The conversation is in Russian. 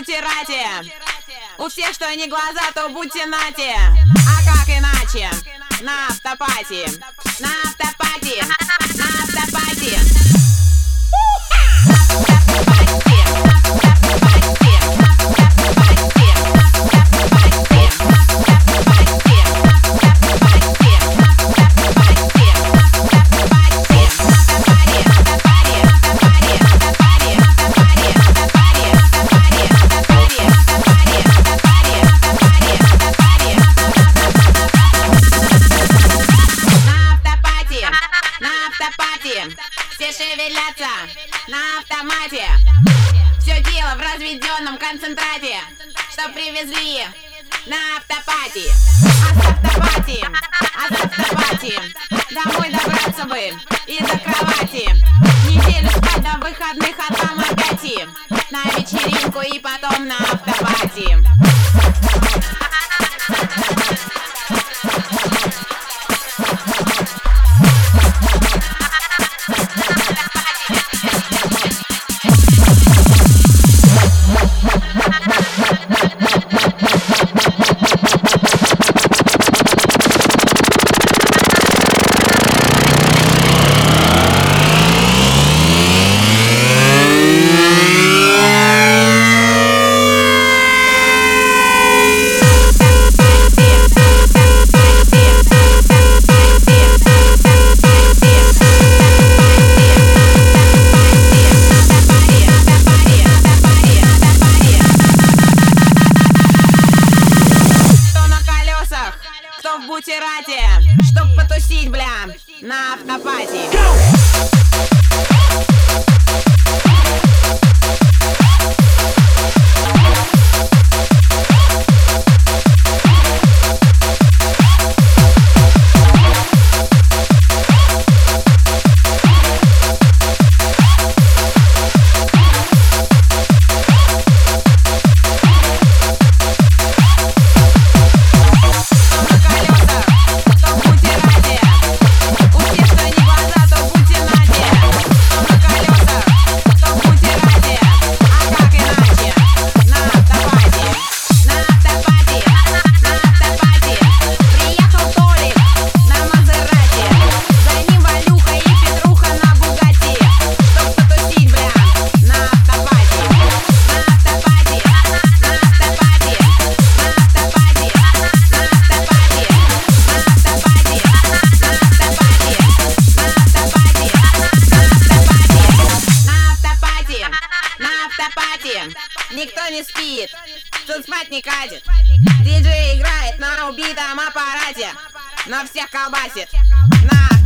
Будьте бутирате. У всех, что не глаза, то будьте нате. А, а как иначе? На автопати. На автопати. Концентрате, что привезли на автопате. А с автопати, а с автопати, домой добраться бы и до кровати. Неделю спать до выходных, а там опять и на вечеринку и потом на автопати. Бутерате, чтоб потусить, бля, на автопате. Диджей играет на убитом аппарате, но всех колбасит на.